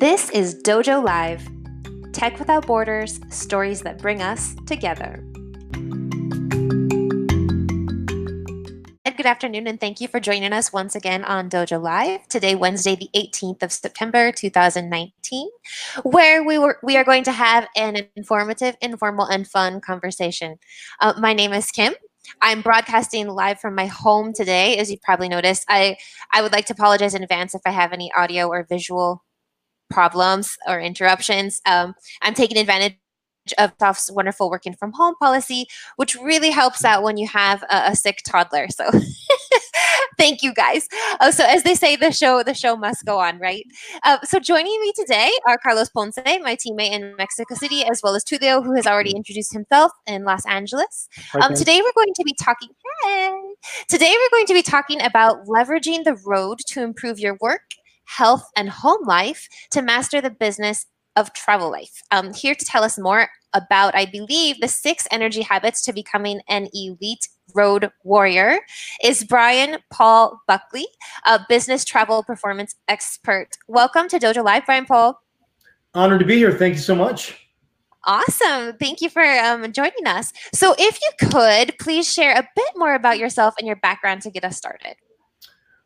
This is Dojo Live Tech Without Borders, stories that bring us together. And good afternoon, and thank you for joining us once again on Dojo Live. Today, Wednesday, the 18th of September, 2019, where we were we are going to have an informative, informal, and fun conversation. Uh, my name is Kim. I'm broadcasting live from my home today, as you probably noticed. I I would like to apologize in advance if I have any audio or visual problems or interruptions. Um, I'm taking advantage of Soft's wonderful working from home policy, which really helps out when you have a, a sick toddler. So thank you guys. Oh, so as they say, the show the show must go on, right? Uh, so joining me today are Carlos Ponce, my teammate in Mexico City, as well as Tulio, who has already introduced himself in Los Angeles. Um, today we're going to be talking. Hey, today we're going to be talking about leveraging the road to improve your work health, and home life to master the business of travel life. Um, here to tell us more about, I believe, the six energy habits to becoming an elite road warrior is Brian Paul Buckley, a business travel performance expert. Welcome to Dojo Live, Brian Paul. Honored to be here. Thank you so much. Awesome. Thank you for um, joining us. So, if you could, please share a bit more about yourself and your background to get us started.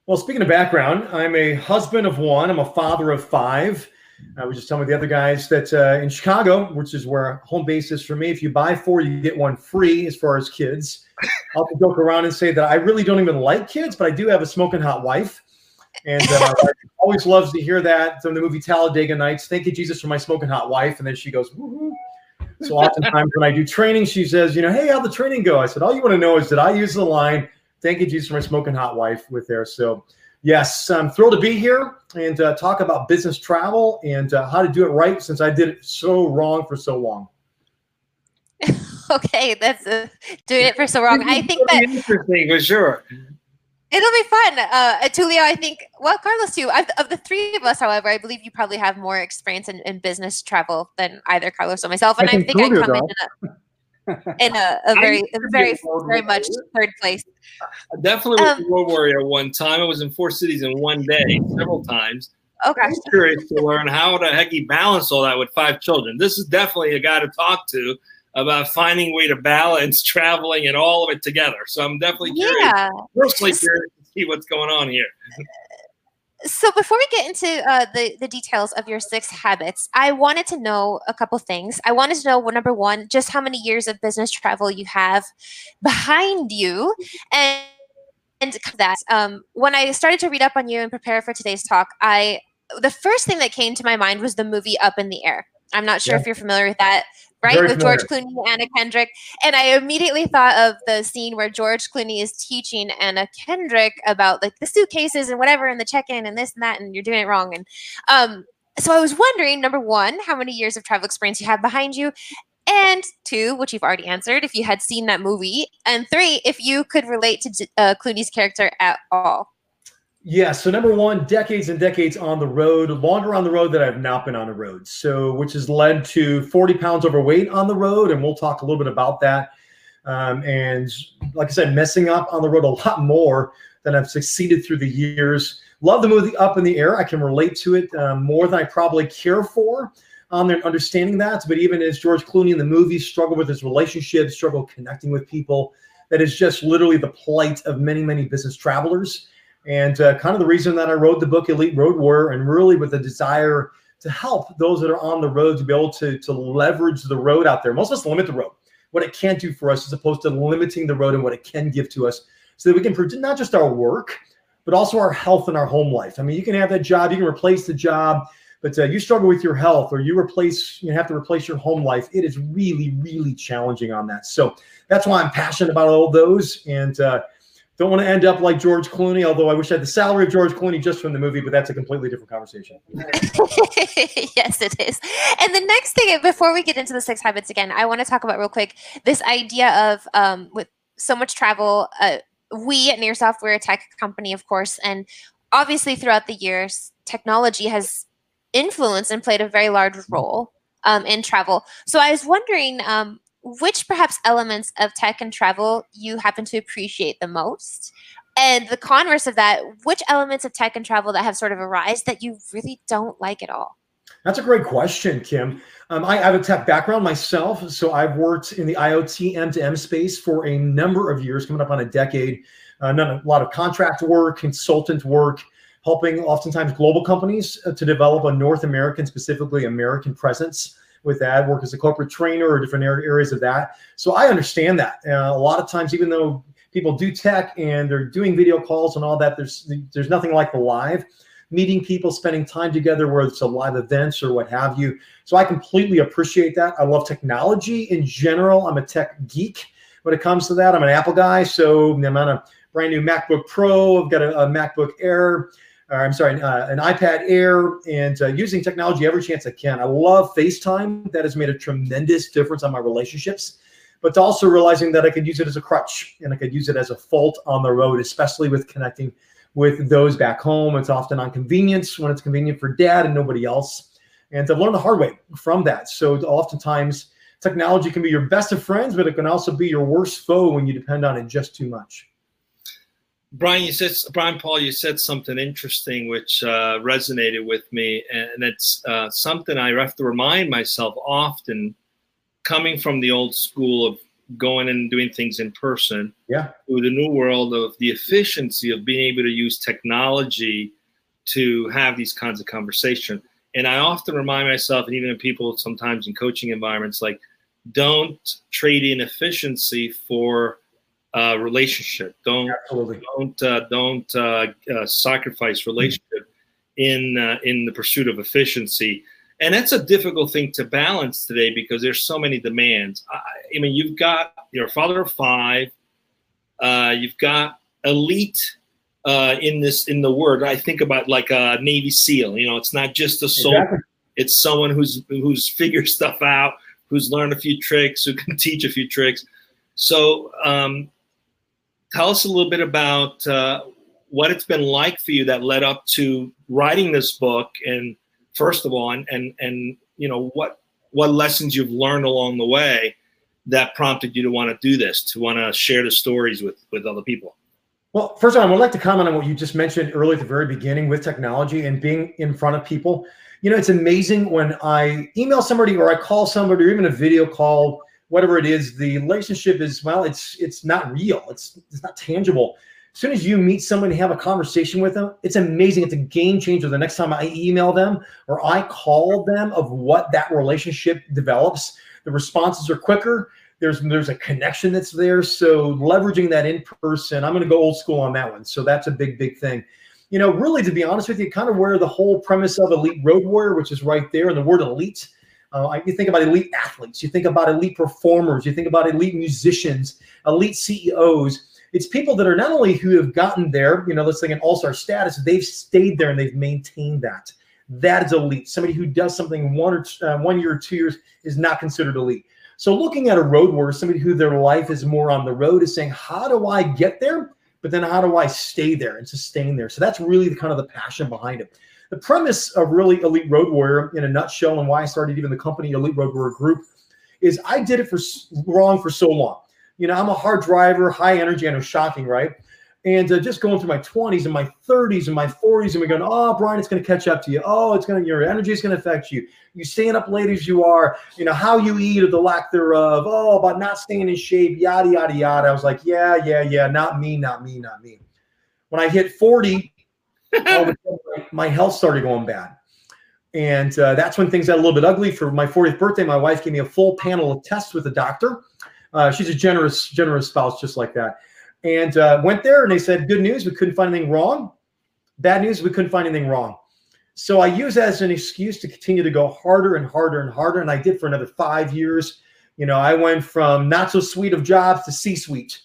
Well, speaking of background, I'm a husband of one. I'm a father of five. I was just telling the other guys that uh, in Chicago, which is where home base is for me, if you buy four, you get one free as far as kids. I'll joke around and say that I really don't even like kids, but I do have a smoking hot wife. And uh, always loves to hear that from the movie Talladega Nights. Thank you, Jesus, for my smoking hot wife. And then she goes, Woo-hoo. So oftentimes when I do training, she says, you know, hey, how'd the training go? I said, all you want to know is that I use the line, thank you, Jesus, for my smoking hot wife with there. So, yes, I'm thrilled to be here and uh, talk about business travel and uh, how to do it right since I did it so wrong for so long. okay, that's uh, doing it for so long. I think that interesting for sure. It'll be fun. Uh, Tulio, I think, well, Carlos too. I've, of the three of us, however, I believe you probably have more experience in, in business travel than either Carlos or myself. And I, I think, I come in a, in a, a very, a very, very much third place. I definitely was um, a road warrior one time. I was in four cities in one day, several times. Okay. I was curious to learn how the heck he balanced all that with five children. This is definitely a guy to talk to about finding a way to balance traveling and all of it together. So I'm definitely curious, yeah. personally curious to see what's going on here so before we get into uh, the the details of your six habits, I wanted to know a couple things. I wanted to know well, number one, just how many years of business travel you have behind you, and and that um, when I started to read up on you and prepare for today's talk, I the first thing that came to my mind was the movie Up in the Air. I'm not sure yeah. if you're familiar with that right? Very With George Clooney and Anna Kendrick. And I immediately thought of the scene where George Clooney is teaching Anna Kendrick about like the suitcases and whatever and the check-in and this and that, and you're doing it wrong. And um, so I was wondering, number one, how many years of travel experience you have behind you. And two, which you've already answered, if you had seen that movie. And three, if you could relate to uh, Clooney's character at all. Yeah. So number one, decades and decades on the road, longer on the road than I've not been on the road. So which has led to 40 pounds overweight on the road, and we'll talk a little bit about that. Um, and like I said, messing up on the road a lot more than I've succeeded through the years. Love the movie Up in the Air. I can relate to it um, more than I probably care for. Um, they're understanding that, but even as George Clooney in the movie struggled with his relationships, struggled connecting with people, that is just literally the plight of many, many business travelers and uh, kind of the reason that I wrote the book Elite Road Warrior, and really with the desire to help those that are on the road to be able to, to leverage the road out there. Most of us limit the road, what it can't do for us, as opposed to limiting the road and what it can give to us, so that we can produce not just our work, but also our health and our home life. I mean, you can have that job, you can replace the job, but uh, you struggle with your health or you replace, you have to replace your home life. It is really, really challenging on that. So that's why I'm passionate about all those. And uh, don't want to end up like George Clooney, although I wish I had the salary of George Clooney just from the movie, but that's a completely different conversation. yes, it is. And the next thing, before we get into the six habits again, I want to talk about real quick this idea of um, with so much travel. Uh, we at Nearsoft, we're a tech company, of course, and obviously throughout the years, technology has influenced and played a very large role um, in travel. So I was wondering, um, which perhaps elements of tech and travel you happen to appreciate the most? And the converse of that, which elements of tech and travel that have sort of arisen that you really don't like at all? That's a great question, Kim. Um, I, have a tech background myself, so I've worked in the IoT M2M space for a number of years, coming up on a decade. Uh, a lot of contract work, consultant work, helping oftentimes global companies uh, to develop a North American, specifically American presence with that. Work as a corporate trainer or different areas of that. So I understand that. Uh, a lot of times, even though people do tech and they're doing video calls and all that, there's there's nothing like the live meeting people, spending time together, whether it's a live events or what have you. So I completely appreciate that. I love technology in general. I'm a tech geek when it comes to that. I'm an Apple guy, so I'm on a brand new MacBook Pro. I've got a, a MacBook Air. Or I'm sorry, uh, an iPad Air, and uh, using technology every chance I can. I love FaceTime. That has made a tremendous difference on my relationships but also realizing that I could use it as a crutch and I could use it as a fault on the road, especially with connecting with those back home. It's often on convenience when it's convenient for dad and nobody else. And to learn the hard way from that. So oftentimes technology can be your best of friends, but it can also be your worst foe when you depend on it just too much. Brian, you said Brian Paul, you said something interesting which uh, resonated with me, and it's uh, something I have to remind myself often. Coming from the old school of going and doing things in person yeah to the new world of the efficiency of being able to use technology to have these kinds of conversation and i often remind myself and even people sometimes in coaching environments like don't trade in efficiency for uh, relationship don't Absolutely. don't uh, don't uh, uh sacrifice relationship in uh, in the pursuit of efficiency and that's a difficult thing to balance today because there's so many demands. I, I mean, you've got your father of five, uh, you've got elite uh, in this in the word. I think about like a Navy SEAL. You know, it's not just a soldier; exactly. it's someone who's who's figured stuff out, who's learned a few tricks, who can teach a few tricks. So, um, tell us a little bit about uh, what it's been like for you that led up to writing this book and first of all, and and and you know what what lessons you've learned along the way that prompted you to want to do this, to want to share the stories with with other people. Well, first of all, I would like to comment on what you just mentioned earlier at the very beginning with technology and being in front of people. You know, it's amazing when I email somebody or I call somebody or even a video call, whatever it is, the relationship is well, it's it's not real. It's it's not tangible as soon as you meet someone and have a conversation with them, it's amazing. It's a game changer. The next time I email them or I call them of what that relationship develops, the responses are quicker. There's there's a connection that's there. So leveraging that in person, I'm going to go old school on that one. So that's a big big thing. You know, really to be honest with you, kind of where the whole premise of elite road warrior, which is right there, and the word elite. Uh, you think about elite athletes, you think about elite performers, you think about elite musicians, elite CEOs it's people that are not only who have gotten there, you know, let's say an all-star status, they've stayed there and they've maintained that. That is elite. Somebody who does something one or uh, one year or two years is not considered elite. So looking at a road warrior, somebody who their life is more on the road, is saying, how do I get there? But then how do I stay there and sustain there? So that's really the kind of the passion behind it. The premise of really Elite Road Warrior, in a nutshell, and why I started even the company Elite Road Warrior Group, is I did it for wrong for so long. You know, I'm a hard driver, high energy. I know, shocking, right? And uh, just going through my 20s and my 30s and my 40s, and we're going, oh, Brian, it's going to catch up to you. Oh, it's going to, your energy is going to affect you. You staying up late as you are, you know, how you eat or the lack thereof. Oh, about not staying in shape, yada, yada, yada. I was like, yeah, yeah, yeah, not me, not me, not me. When I hit 40, my health started going bad. And uh, that's when things got a little bit ugly. For my 40th birthday, my wife gave me a full panel of tests with a doctor uh, she's a generous, generous spouse, just like that. And uh, went there, and they said, "Good news, we couldn't find anything wrong. Bad news, we couldn't find anything wrong." So I use that as an excuse to continue to go harder and harder and harder, and I did for another five years. You know, I went from not so sweet of jobs to C-suite,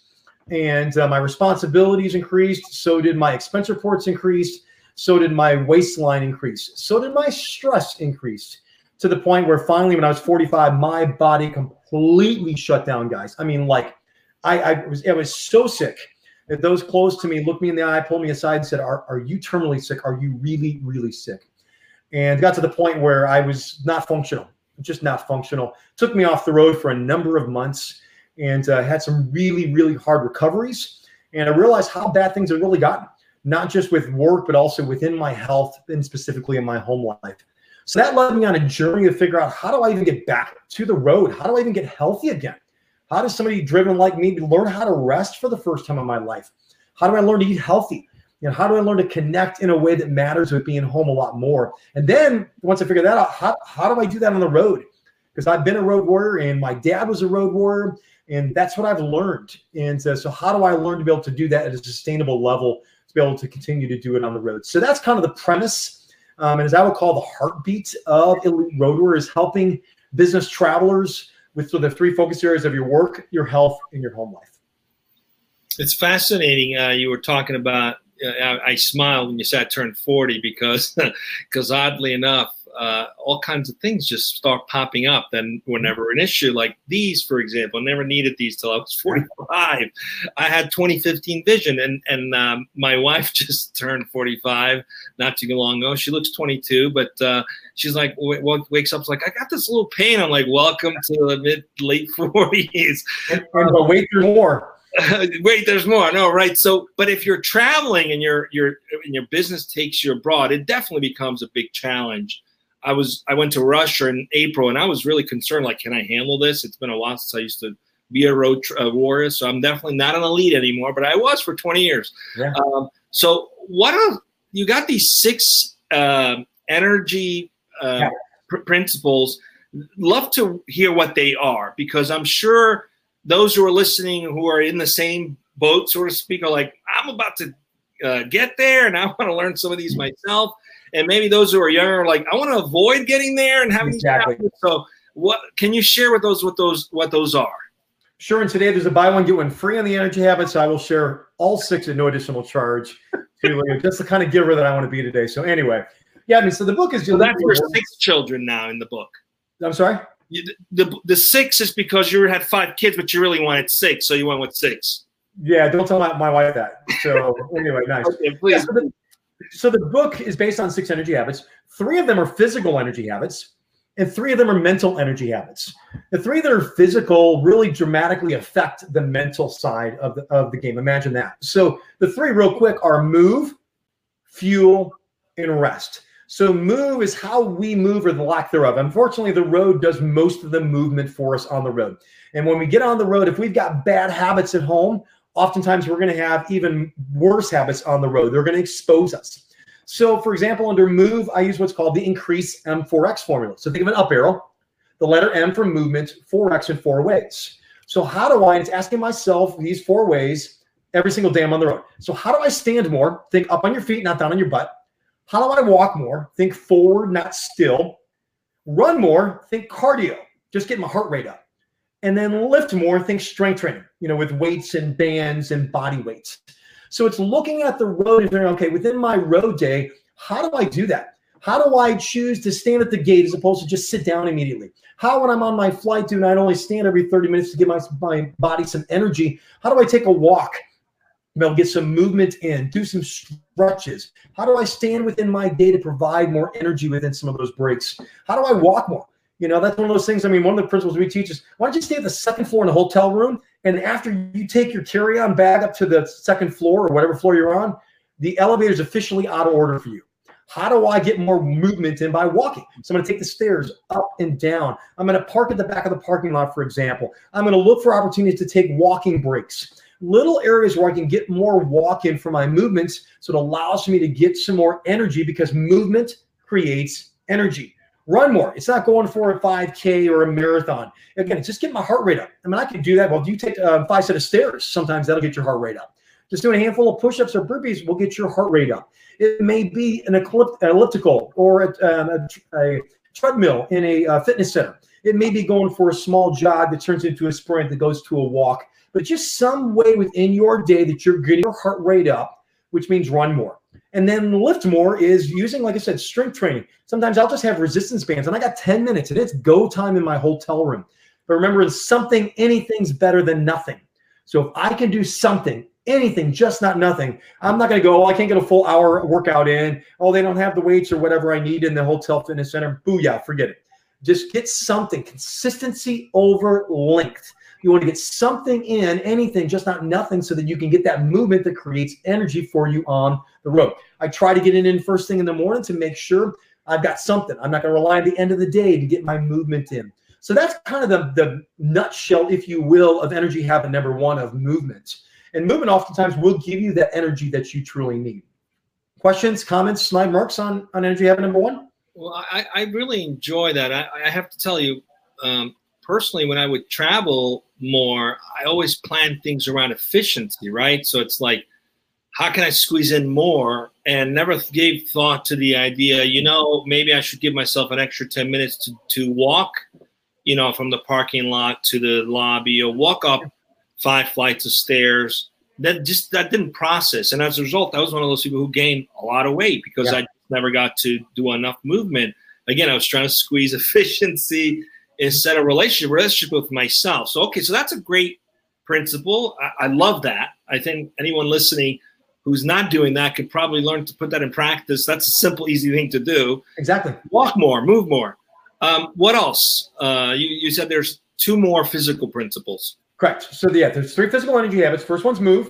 and uh, my responsibilities increased. So did my expense reports increased. So did my waistline increase. So did my stress increase to the point where finally, when I was 45, my body completely shut down, guys. I mean, like, I, I was I was so sick that those close to me looked me in the eye, pulled me aside, and said, "Are are you terminally sick? Are you really really sick?" And got to the point where I was not functional, just not functional. Took me off the road for a number of months, and uh, had some really really hard recoveries. And I realized how bad things had really gotten, not just with work, but also within my health and specifically in my home life. So that led me on a journey to figure out how do I even get back to the road? How do I even get healthy again? How does somebody driven like me learn how to rest for the first time in my life? How do I learn to eat healthy? You know, how do I learn to connect in a way that matters with being home a lot more? And then once I figure that out, how, how do I do that on the road? Because I've been a road warrior and my dad was a road warrior, and that's what I've learned. And so, so how do I learn to be able to do that at a sustainable level to be able to continue to do it on the road? So that's kind of the premise. Um, and as I would call the heartbeat of Elite Road Warrior is helping business travelers with the three focus areas of your work, your health, and your home life. It's fascinating. Uh, you were talking about. Uh, I, I, smiled when you said I turned 40 because, because oddly enough, uh, all kinds of things just start popping up. Then, whenever an issue like these, for example, I never needed these till I was 45. I had 2015 vision, and and um, my wife just turned 45 not too long ago. She looks 22, but uh, she's like, w- wakes up like, I got this little pain. I'm like, welcome to the mid late 40s. And, wait, there's more. wait, there's more. No, right. So, but if you're traveling and your your and your business takes you abroad, it definitely becomes a big challenge I was I went to Russia in April, and I was really concerned. Like, can I handle this? It's been a while since I used to be a road uh, warrior, so I'm definitely not an elite anymore. But I was for 20 years. Yeah. Um, so, what are you got these six uh, energy uh, yeah. pr- principles? Love to hear what they are because I'm sure those who are listening who are in the same boat, so to speak, are like, I'm about to uh, get there, and I want to learn some of these mm-hmm. myself and maybe those who are younger are like, I want to avoid getting there and having exactly. So, what can you share with those what those what those are? Sure. And today there's a buy one get one free on the energy habits. I will share all six at no additional charge to just the kind of giver that I want to be today. So anyway, yeah. I mean, so the book is so that's for six children now in the book. I'm sorry. You, the the six is because you had five kids, but you really wanted six, so you went with six. Yeah, don't tell my, my wife that. So anyway, nice. Okay, please. Yeah, so the, so the book is based on six energy habits. Three of them are physical energy habits, and three of them are mental energy habits. The three that are physical really dramatically affect the mental side of the, of the game. Imagine that. So the three, real quick, are move, fuel, and rest. So move is how we move or the lack thereof. Unfortunately, the road does most of the movement for us on the road. And when we get on the road, if we've got bad habits at home, oftentimes we're going to have even worse habits on the road. They're going to expose us. So, for example, under move, I use what's called the increase M4X formula. So think of an up arrow, the letter M for movement, 4X in four ways. So how do I, it's asking myself these four ways every single day I'm on the road. So how do I stand more? Think up on your feet, not down on your butt. How do I walk more? Think forward, not still. Run more, think cardio, just get my heart rate up and then lift more, think strength training, you know, with weights and bands and body weights. So it's looking at the road and saying, okay, within my road day, how do I do that? How do I choose to stand at the gate as opposed to just sit down immediately? How, when I'm on my flight, do not only stand every 30 minutes to give my, my body some energy, how do I take a walk? Maybe get some movement in, do some stretches. How do I stand within my day to provide more energy within some of those breaks? How do I walk more? You know, that's one of those things. I mean, one of the principles we teach is why don't you stay at the second floor in the hotel room? And after you take your carry on bag up to the second floor or whatever floor you're on, the elevator is officially out of order for you. How do I get more movement in by walking? So I'm going to take the stairs up and down. I'm going to park at the back of the parking lot, for example. I'm going to look for opportunities to take walking breaks. Little areas where I can get more walk in for my movements. So it allows me to get some more energy because movement creates energy run more. It's not going for a 5K or a marathon. Again, just get my heart rate up. I mean, I can do that. Well, do you take uh, five set of stairs? Sometimes that'll get your heart rate up. Just doing a handful of push-ups or burpees will get your heart rate up. It may be an elliptical or a, um, a, a treadmill in a uh, fitness center. It may be going for a small jog that turns into a sprint that goes to a walk. But just some way within your day that you're getting your heart rate up, which means run more. And then lift more is using, like I said, strength training. Sometimes I'll just have resistance bands and I got 10 minutes and it's go time in my hotel room. But remember, in something, anything's better than nothing. So if I can do something, anything, just not nothing, I'm not going to go, oh, I can't get a full hour workout in. Oh, they don't have the weights or whatever I need in the hotel fitness center. Booyah, forget it. Just get something, consistency over length. You want to get something in, anything, just not nothing, so that you can get that movement that creates energy for you on the road. I try to get it in first thing in the morning to make sure I've got something. I'm not going to rely on the end of the day to get my movement in. So that's kind of the, the nutshell, if you will, of energy habit number one of movement. And movement oftentimes will give you that energy that you truly need. Questions, comments, slide marks on, on energy habit number one? Well, I, I really enjoy that. I, I have to tell you, um, personally, when I would travel more, I always plan things around efficiency, right? So it's like, how can I squeeze in more? And never gave thought to the idea, you know, maybe I should give myself an extra 10 minutes to, to walk, you know, from the parking lot to the lobby or walk up five flights of stairs. That just that didn't process. And as a result, I was one of those people who gained a lot of weight because yeah. I never got to do enough movement. Again, I was trying to squeeze efficiency instead a relationship relationship with myself. So okay, so that's a great principle. I, I love that. I think anyone listening who's not doing that could probably learn to put that in practice. That's a simple, easy thing to do. Exactly. Walk more, move more. Um, what else? Uh, you, you said there's two more physical principles. Correct. So yeah, there's three physical energy habits. First one's move.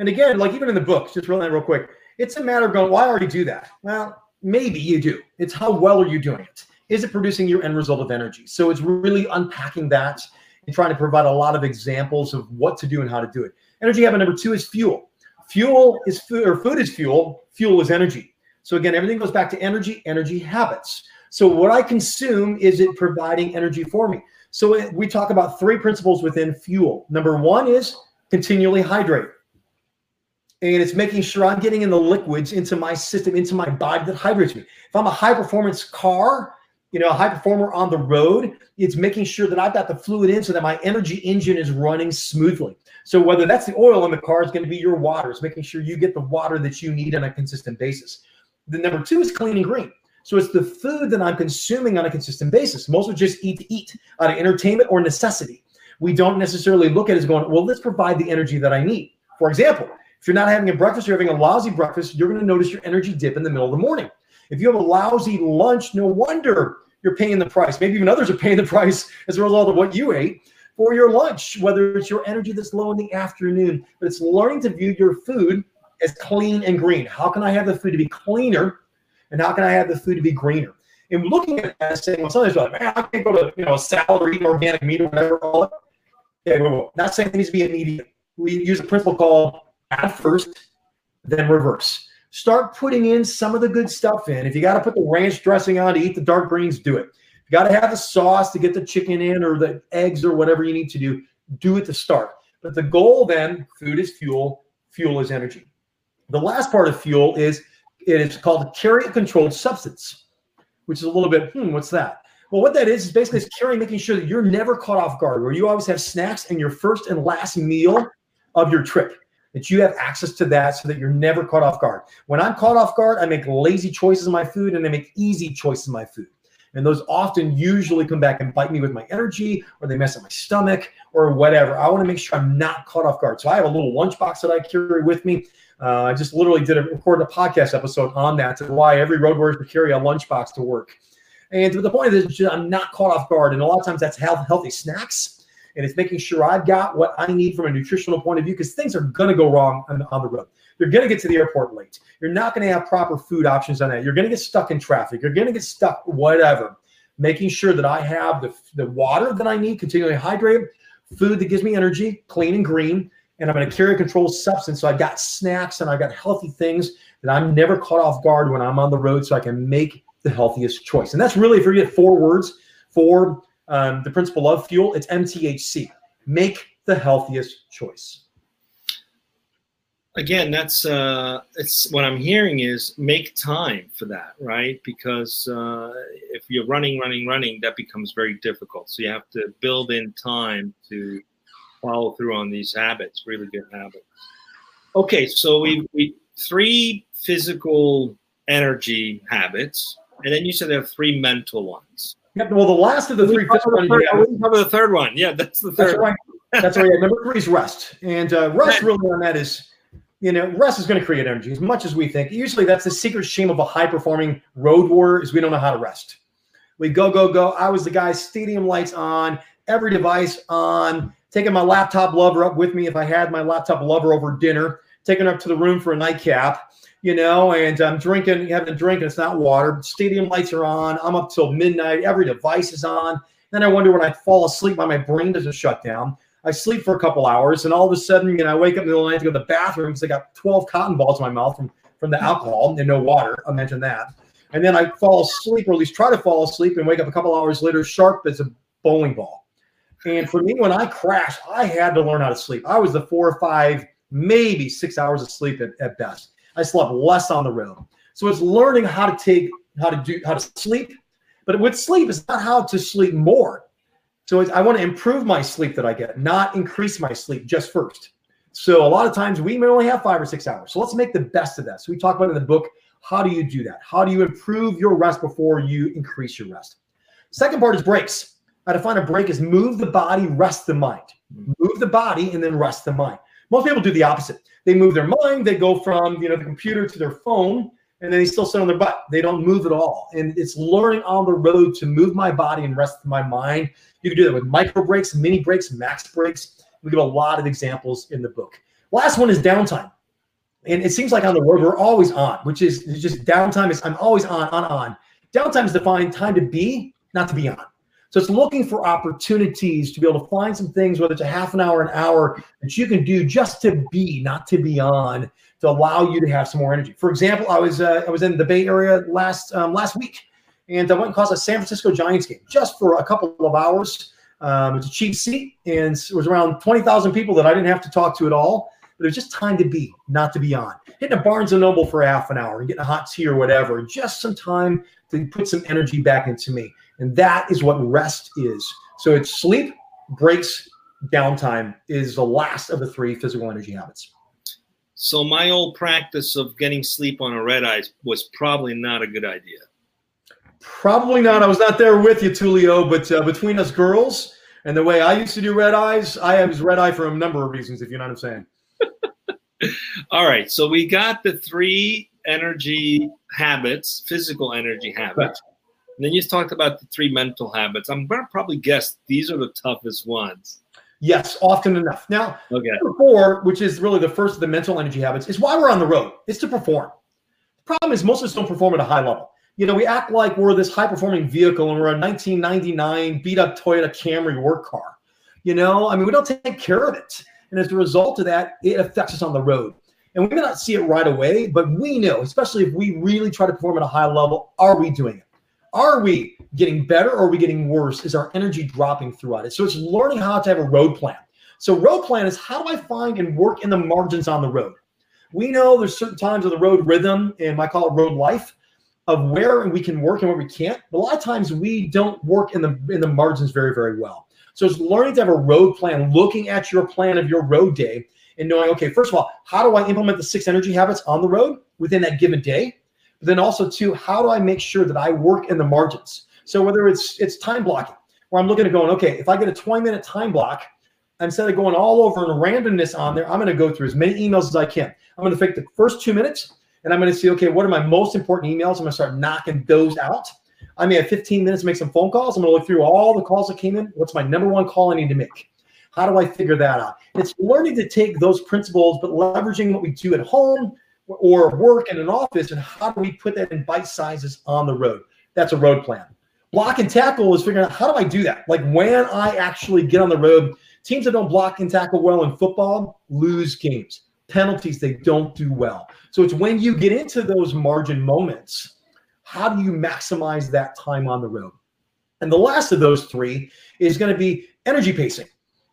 And again, like even in the books, just real real quick, it's a matter of going, well, I already do that. Well, maybe you do. It's how well are you doing it? Is it producing your end result of energy? So it's really unpacking that and trying to provide a lot of examples of what to do and how to do it. Energy habit number two is fuel. Fuel is food, or food is fuel. Fuel is energy. So again, everything goes back to energy, energy habits. So what I consume is it providing energy for me. So we talk about three principles within fuel. Number one is continually hydrate and it's making sure I'm getting in the liquids into my system, into my body that hydrates me. If I'm a high performance car, you know, a high performer on the road, it's making sure that I've got the fluid in so that my energy engine is running smoothly. So whether that's the oil in the car is going to be your water, it's making sure you get the water that you need on a consistent basis. The number two is clean and green. So it's the food that I'm consuming on a consistent basis. Most of us just eat to eat out of entertainment or necessity. We don't necessarily look at it as going, well, let's provide the energy that I need. For example, if you're not having a breakfast, you're having a lousy breakfast, you're going to notice your energy dip in the middle of the morning. If you have a lousy lunch, no wonder you're paying the price. Maybe even others are paying the price as a result of what you ate for your lunch, whether it's your energy that's low in the afternoon. But it's learning to view your food as clean and green. How can I have the food to be cleaner? And how can I have the food to be greener? And looking at that, saying, well, somebody's like, man, I can't go to you know a salad or eat organic meat or whatever. Not saying it needs to be immediate. We use a principle called add first, then reverse. Start putting in some of the good stuff in. If you got to put the ranch dressing on to eat the dark greens, do it. you got to have the sauce to get the chicken in or the eggs or whatever you need to do, do it to start. But the goal then, food is fuel, fuel is energy. The last part of fuel is it is called a carrier controlled substance, which is a little bit, hmm, what's that? Well, what that is is basically is carrying, making sure that you're never caught off guard, where you always have snacks and your first and last meal of your trip that you have access to that so that you're never caught off guard. When I'm caught off guard, I make lazy choices in my food and I make easy choices in my food. And those often usually come back and bite me with my energy or they mess up my stomach or whatever. I want to make sure I'm not caught off guard. So I have a little lunchbox that I carry with me. Uh, I just literally did a record a podcast episode on that to why every road warrior should carry a lunchbox to work. And the point is, I'm not caught off guard. And a lot of times that's health, healthy snacks and it's making sure I've got what I need from a nutritional point of view because things are going to go wrong on, on the road. You're going to get to the airport late. You're not going to have proper food options on that. You're going to get stuck in traffic. You're going to get stuck, whatever. Making sure that I have the, the water that I need, continually hydrated, food that gives me energy, clean and green, and I'm going to carry a controlled substance. So I've got snacks and I've got healthy things that I'm never caught off guard when I'm on the road so I can make the healthiest choice. And that's really, if you get four words for um, the principle of fuel, it's MTHC. Make the healthiest choice. Again, that's uh, it's what I'm hearing is make time for that, right? Because uh, if you're running, running, running, that becomes very difficult. So you have to build in time to follow through on these habits, really good habits. Okay, so we we three physical energy habits, and then you said there are three mental ones. Yep. Well, the last of the three physical the third, yeah. cover the third one. Yeah, that's the third. That's right. That's right. Number three is rest, and uh, rest really on that is, you know, rest is going to create energy as much as we think. Usually, that's the secret shame of a high performing road warrior is we don't know how to rest. We go, go, go. I was the guy, stadium lights on, every device on, taking my laptop lover up with me if I had my laptop lover over dinner, taking her up to the room for a nightcap, you know, and I'm drinking, having a drink, and it's not water. Stadium lights are on. I'm up till midnight. Every device is on. Then I wonder when I fall asleep, why my brain doesn't shut down. I sleep for a couple hours, and all of a sudden, you know, I wake up in the middle of the night to go to the bathroom because I got 12 cotton balls in my mouth from, from the alcohol and no water. I mentioned that. And then I fall asleep, or at least try to fall asleep, and wake up a couple hours later, sharp as a bowling ball. And for me, when I crashed, I had to learn how to sleep. I was the four or five, maybe six hours of sleep at, at best. I slept less on the road. So it's learning how to take, how to do, how to sleep. But with sleep, it's not how to sleep more. So I want to improve my sleep that I get, not increase my sleep just first. So a lot of times we may only have five or six hours. So let's make the best of that. So we talk about in the book, how do you do that? How do you improve your rest before you increase your rest? Second part is breaks. I define a break as move the body, rest the mind. Move the body and then rest the mind. Most people do the opposite. They move their mind. They go from you know the computer to their phone, and then they still sit on their butt. They don't move at all. And it's learning on the road to move my body and rest my mind. You can do that with micro breaks, mini breaks, max breaks. We give a lot of examples in the book. Last one is downtime. And it seems like on the road, we're always on, which is just downtime is I'm always on, on, on. Downtime is defined time to be, not to be on. So it's looking for opportunities to be able to find some things, whether it's a half an hour, an hour, that you can do just to be, not to be on, to allow you to have some more energy. For example, I was uh, I was in the Bay Area last um, last week, and I went and caused a San Francisco Giants game just for a couple of hours. Um, it's a cheap seat, and it was around twenty thousand people that I didn't have to talk to at all. But it was just time to be, not to be on. Hitting a Barnes and Noble for half an hour and getting a hot tea or whatever, just some time to put some energy back into me. And that is what rest is. So it's sleep, breaks, downtime is the last of the three physical energy habits. So my old practice of getting sleep on a red eye was probably not a good idea. Probably not. I was not there with you, Tulio, but uh, between us girls and the way I used to do red eyes, I was red eye for a number of reasons, if you know what I'm saying. All right. So we got the three energy habits, physical energy habits. And then you talked about the three mental habits. I'm going to probably guess these are the toughest ones. Yes, often enough. Now, okay. number four, which is really the first of the mental energy habits, is why we're on the road. It's to perform. The problem is most of us don't perform at a high level. You know, we act like we're this high performing vehicle and we're a 1999 beat up Toyota Camry work car. You know, I mean, we don't take care of it. And as a result of that, it affects us on the road. And we may not see it right away, but we know, especially if we really try to perform at a high level, are we doing it? Are we getting better or are we getting worse? Is our energy dropping throughout it? So it's learning how to have a road plan. So road plan is how do I find and work in the margins on the road? We know there's certain times of the road rhythm, and I call it road life, of where we can work and where we can't. But a lot of times we don't work in the in the margins very, very well. So it's learning to have a road plan, looking at your plan of your road day and knowing, okay, first of all, how do I implement the six energy habits on the road within that given day? But then also too, how do I make sure that I work in the margins? So whether it's it's time blocking, where I'm looking at going, okay, if I get a 20 minute time block, instead of going all over and randomness on there, I'm going to go through as many emails as I can. I'm going to take the first two minutes and I'm going to see, okay, what are my most important emails? I'm going to start knocking those out. I may have 15 minutes to make some phone calls. I'm going to look through all the calls that came in. What's my number one call I need to make? How do I figure that out? It's learning to take those principles, but leveraging what we do at home or work in an office, and how do we put that in bite sizes on the road? That's a road plan. Block and tackle is figuring out how do I do that? Like when I actually get on the road, teams that don't block and tackle well in football lose games. Penalties, they don't do well. So it's when you get into those margin moments, how do you maximize that time on the road? And the last of those three is going to be energy pacing.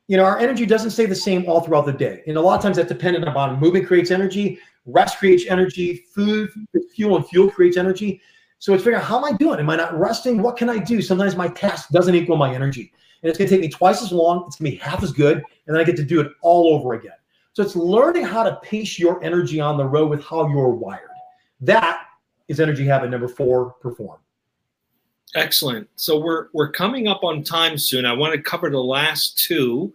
You know, our energy doesn't stay the same all throughout the day. And a lot of times that's dependent upon movement creates energy, rest creates energy, food, fuel, and fuel creates energy. So it's figuring out how am I doing? Am I not resting? What can I do? Sometimes my task doesn't equal my energy. And it's going to take me twice as long. It's going to be half as good. And then I get to do it all over again. So it's learning how to pace your energy on the road with how you're wired. That is energy habit number four, perform. Excellent. So we're we're coming up on time soon. I want to cover the last two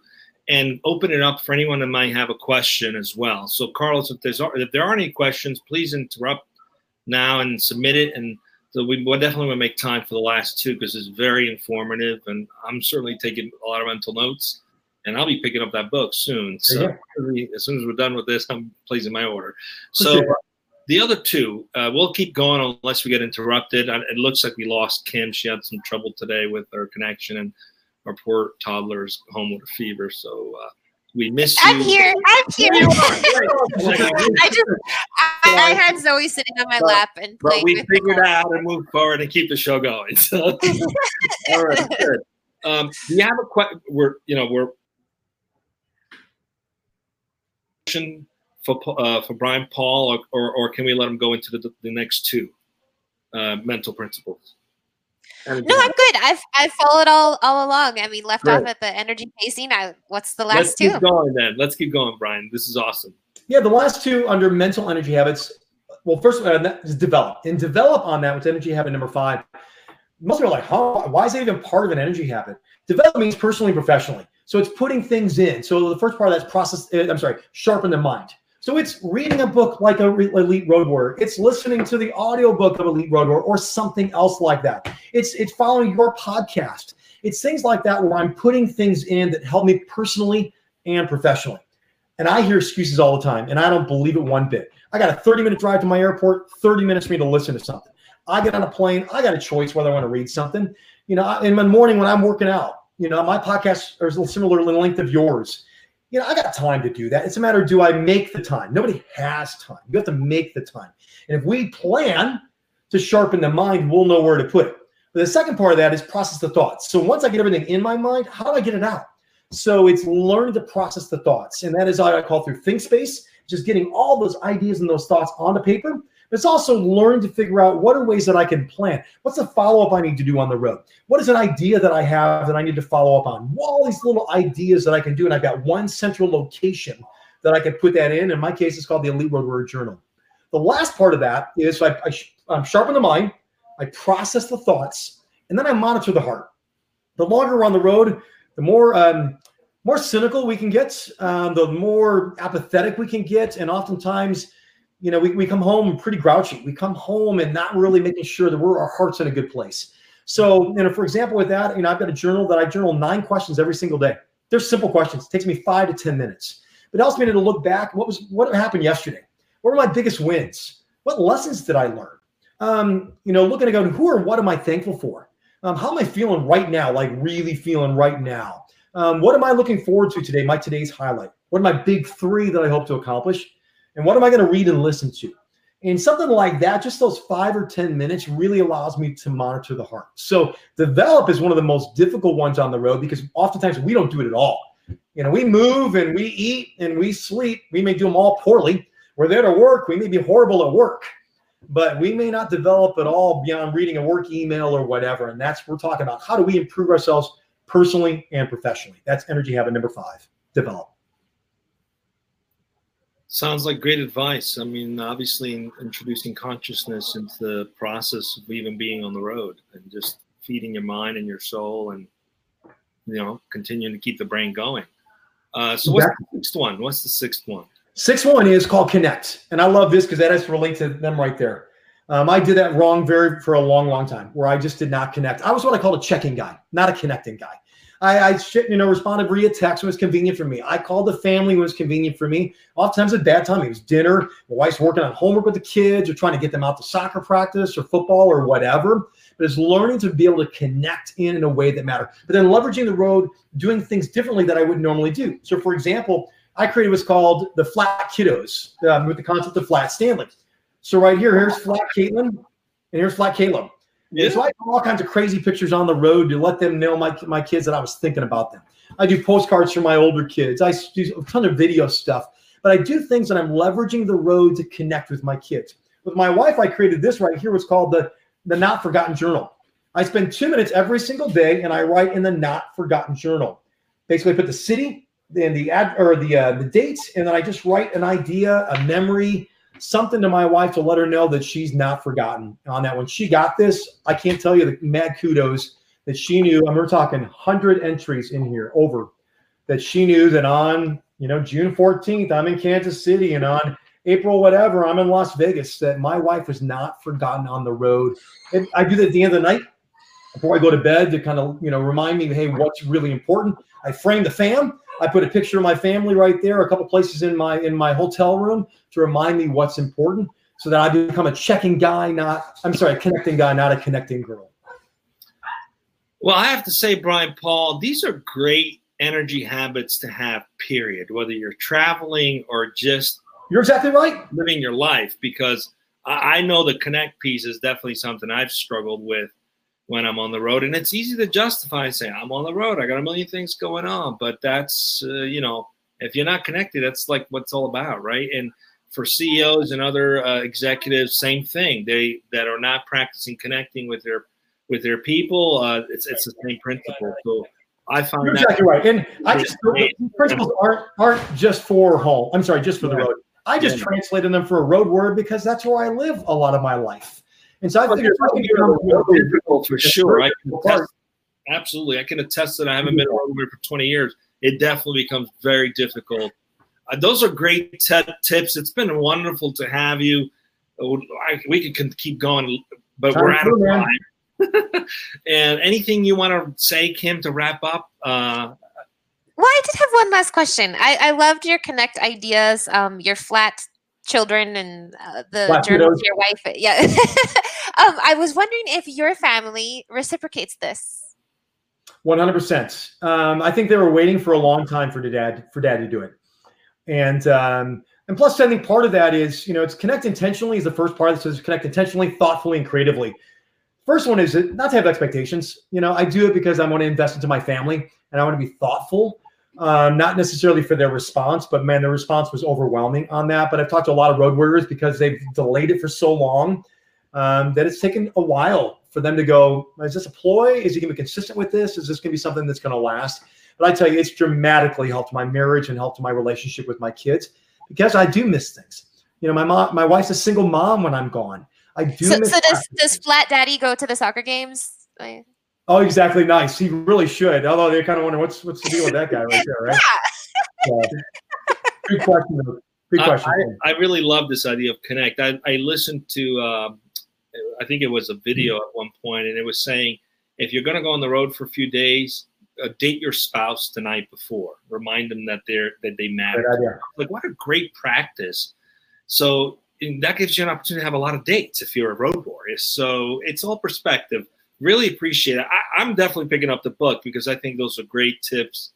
and open it up for anyone that might have a question as well. So Carlos, if there's if there are any questions, please interrupt now and submit it and so we definitely want to make time for the last two because it's very informative, and I'm certainly taking a lot of mental notes. And I'll be picking up that book soon. So yeah. as soon as we're done with this, I'm placing my order. So the other two, uh, we'll keep going unless we get interrupted. It looks like we lost Kim. She had some trouble today with her connection, and our poor toddler's home with a fever. So uh, we miss you. I'm here. I'm here. I just, I, I, had Zoe sitting on my but, lap and playing. But we figured out and move forward and keep the show going. So, all right, good. Um, do you have a question? We're, you know, we're for uh, for Brian Paul, or, or, or can we let him go into the, the next two uh, mental principles? No, I'm good. I've I've followed all all along. I mean, left Great. off at the energy pacing. I, what's the last Let's two? Keep going then. Let's keep going, Brian. This is awesome. Yeah, the last two under mental energy habits. Well, first uh, that is develop and develop on that with energy habit number five. Most people are like, huh? Why is it even part of an energy habit? Develop means personally and professionally. So it's putting things in. So the first part of that's process. Uh, I'm sorry, sharpen the mind. So it's reading a book like a Elite Road Warrior. It's listening to the audiobook of Elite Road Warrior or something else like that. It's it's following your podcast. It's things like that where I'm putting things in that help me personally and professionally. And I hear excuses all the time, and I don't believe it one bit. I got a 30 minute drive to my airport, 30 minutes for me to listen to something. I get on a plane, I got a choice whether I want to read something. You know, in the morning when I'm working out, you know, my podcast is a similar in length of yours you know, I got time to do that. It's a matter of do I make the time? Nobody has time. You have to make the time. And if we plan to sharpen the mind, we'll know where to put it. But the second part of that is process the thoughts. So once I get everything in my mind, how do I get it out? So it's learning to process the thoughts. And that is what I call through think space, just getting all those ideas and those thoughts onto paper it's also learning to figure out what are ways that I can plan. What's the follow up I need to do on the road? What is an idea that I have that I need to follow up on? All these little ideas that I can do, and I've got one central location that I can put that in. In my case, it's called the Elite Road Warrior Journal. The last part of that is I, I, I sharpen the mind, I process the thoughts, and then I monitor the heart. The longer we're on the road, the more um, more cynical we can get, um, the more apathetic we can get, and oftentimes you know, we, we come home pretty grouchy. We come home and not really making sure that we're our heart's in a good place. So, you know, for example, with that, you know, I've got a journal that I journal nine questions every single day. They're simple questions. It takes me five to 10 minutes. But it helps me to look back. What was what happened yesterday? What were my biggest wins? What lessons did I learn? Um, you know, looking to go, who or what am I thankful for? Um, how am I feeling right now? Like really feeling right now. Um, what am I looking forward to today? My today's highlight. What are my big three that I hope to accomplish? And what am I going to read and listen to? And something like that, just those five or 10 minutes really allows me to monitor the heart. So, develop is one of the most difficult ones on the road because oftentimes we don't do it at all. You know, we move and we eat and we sleep. We may do them all poorly. We're there to work. We may be horrible at work, but we may not develop at all beyond reading a work email or whatever. And that's we're talking about. How do we improve ourselves personally and professionally? That's energy habit number five develop. Sounds like great advice. I mean, obviously, in introducing consciousness into the process of even being on the road and just feeding your mind and your soul and, you know, continuing to keep the brain going. Uh, so, what's the sixth one? What's the sixth one? Sixth one is called Connect. And I love this because that has to relate to them right there. Um, I did that wrong very for a long, long time where I just did not connect. I was what I called a checking guy, not a connecting guy. I, I you know, responded via text when it was convenient for me. I called the family when it was convenient for me. Oftentimes at bad time, it was dinner. My wife's working on homework with the kids or trying to get them out to soccer practice or football or whatever. But it's learning to be able to connect in in a way that matter. But then leveraging the road, doing things differently that I wouldn't normally do. So, for example, I created what's called the flat kiddos um, with the concept of flat Stanley. So right here, here's flat Caitlin, and here's flat Caleb. Yeah. So I do all kinds of crazy pictures on the road to let them know my my kids that I was thinking about them. I do postcards for my older kids. I do a ton of video stuff, but I do things that I'm leveraging the road to connect with my kids. With my wife, I created this right here. What's called the the Not Forgotten Journal. I spend two minutes every single day, and I write in the Not Forgotten Journal. Basically, I put the city and the ad or the uh, the dates, and then I just write an idea, a memory, something to my wife to let her know that she's not forgotten on that. one. she got this, I can't tell you the mad kudos that she knew. And we're talking 100 entries in here over that she knew that on, you know, June 14th, I'm in Kansas City and on April, whatever, I'm in Las Vegas, that my wife was not forgotten on the road. And I do that at the end of the night before I go to bed to kind of, you know, remind me, hey, what's really important. I frame the fam I put a picture of my family right there, a couple places in my in my hotel room to remind me what's important. so that I become a checking guy, not I'm sorry, a connecting guy, not a connecting girl. Well, I have to say, Brian Paul, these are great energy habits to have, period, whether you're traveling or just you're exactly right. Living your life because I, I know the connect piece is definitely something I've struggled with when I'm on the road, and it's easy to justify and say I'm on the road. I got a million things going on, but that's uh, you know, if you're not connected, that's like what it's all about, right? And for CEOs and other uh, executives, same thing. They that are not practicing connecting with their with their people. Uh, it's it's the same principle. So I find You're exactly right. And I just principles aren't aren't just for home. I'm sorry, just for the road. I just yeah. translated them for a road word because that's where I live a lot of my life. And so I think it's difficult for sure. I can attest, absolutely, I can attest that I haven't been a road warrior for 20 years. It definitely becomes very difficult. Uh, those are great t- tips. It's been wonderful to have you. Uh, I, we can keep going, but we're out of time. and anything you want to say, Kim, to wrap up? Uh, well, I did have one last question. I, I loved your connect ideas, um, your flat children and uh, the flat journal to your wife. Yeah. um, I was wondering if your family reciprocates this. One hundred percent. Um, I think they were waiting for a long time for dad for dad to do it, and um, and plus, I think part of that is you know it's connect intentionally is the first part that says connect intentionally, thoughtfully, and creatively. First one is not to have expectations. You know, I do it because I want to invest into my family and I want to be thoughtful. Um, not necessarily for their response, but man, the response was overwhelming on that. But I've talked to a lot of road warriors because they've delayed it for so long um, that it's taken a while for them to go, is this a ploy? Is he going to be consistent with this? Is this going to be something that's going to last? But I tell you, it's dramatically helped my marriage and helped my relationship with my kids because I do miss things. You know, my mom, my wife's a single mom when I'm gone. I do. So, so does does Flat Daddy go to the soccer games? Oh, exactly. Nice. He really should. Although they're kind of wonder what's what's the deal with that guy right there, right? yeah. Good question. Good question. I, I, really love this idea of connect. I, I listened to, um, I think it was a video at one point, and it was saying if you're going to go on the road for a few days, uh, date your spouse the night before. Remind them that they're that they matter. Like what a great practice. So that gives you an opportunity to have a lot of dates if you're a road warrior. So it's all perspective. Really appreciate it. I, am definitely picking up the book because I think those are great tips.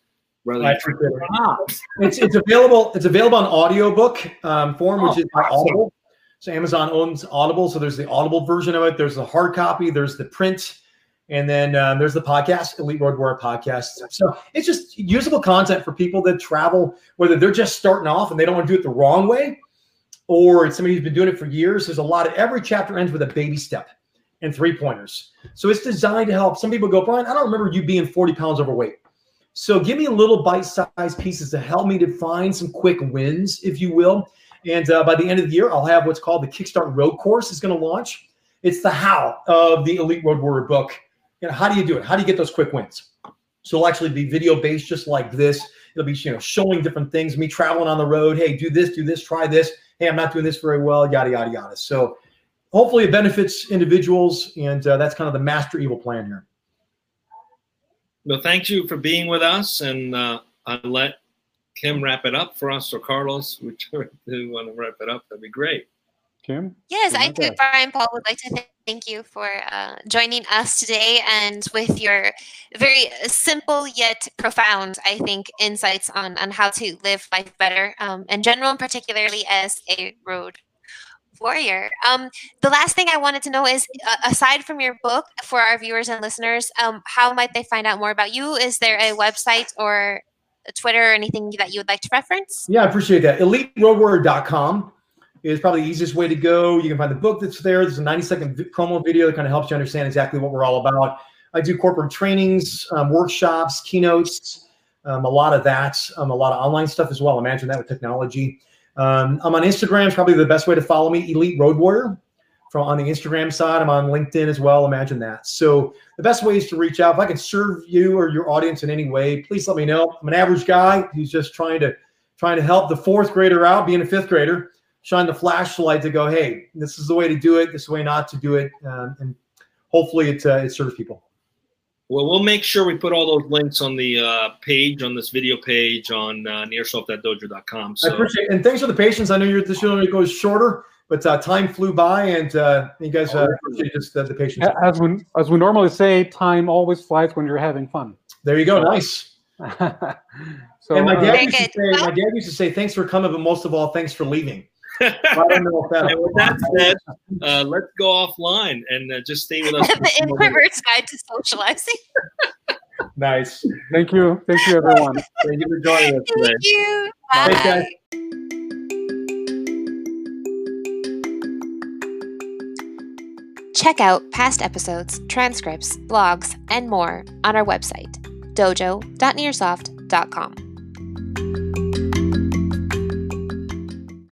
It. it's it's available. It's available on audiobook um, form, which oh, is awesome. Audible. So Amazon owns Audible. So there's the Audible version of it. There's the hard copy. There's the print. And then um, there's the podcast, Elite Road Warrior podcast. So it's just usable content for people that travel, whether they're just starting off and they don't want to do it the wrong way, or it's somebody who's been doing it for years. There's a lot of every chapter ends with a baby step and three pointers. So it's designed to help. Some people go, Brian, I don't remember you being 40 pounds overweight. So give me little bite-sized pieces to help me to find some quick wins, if you will. And uh, by the end of the year, I'll have what's called the Kickstart Road Course is going to launch. It's the how of the Elite Road Warrior book. You know, how do you do it? How do you get those quick wins? So it'll actually be video based, just like this. It'll be you know showing different things, me traveling on the road. Hey, do this, do this, try this hey, I'm not doing this very well, yada, yada, yada. So hopefully it benefits individuals. And uh, that's kind of the master evil plan here. Well, thank you for being with us. And uh, I'll let Kim wrap it up for us or Carlos, whichever you want to wrap it up. That'd be great. Kim? Yes, I too, Brian Paul, would like to thank you for uh, joining us today and with your very simple yet profound, I think, insights on, on how to live life better um, in general, and particularly as a road warrior. Um, the last thing I wanted to know is, uh, aside from your book, for our viewers and listeners, um, how might they find out more about you? Is there a website or Twitter or anything that you would like to reference? Yeah, I appreciate that. EliteRoadWarrior.com is probably the easiest way to go. You can find the book that's there. There's a 90 second promo video that kind of helps you understand exactly what we're all about. I do corporate trainings, um, workshops, keynotes, um, a lot of that, um, a lot of online stuff as well. Imagine that with technology. Um, I'm on Instagram. It's probably the best way to follow me, Elite Road Warrior. From on the Instagram side, I'm on LinkedIn as well. Imagine that. So the best way is to reach out. If I can serve you or your audience in any way, please let me know. I'm an average guy who's just trying to trying to help the fourth grader out, being a fifth grader shine the flashlight to go, hey, this is the way to do it. This is the way not to do it, um, and hopefully it uh, it serves people. Well, we'll make sure we put all those links on the uh, page, on this video page, on uh, nearsoft.dojo.com. So. I appreciate it. And thanks for the patience. I know your this show goes shorter but uh, time flew by, and uh, you guys uh, just uh, the patience. As we as we normally say, time always flies when you're having fun. There you go. Nice. so, and my dad, used to say, my dad used to say, "Thanks for coming, but most of all, thanks for leaving." I don't know if that. and with that said, uh, let's go offline and uh, just stay with us. the introvert's guide to socializing. nice. Thank you. Thank you, everyone. Thank you for joining us today. Thank you. Bye. Bye. Check out past episodes, transcripts, blogs, and more on our website, dojo.nearsoft.com.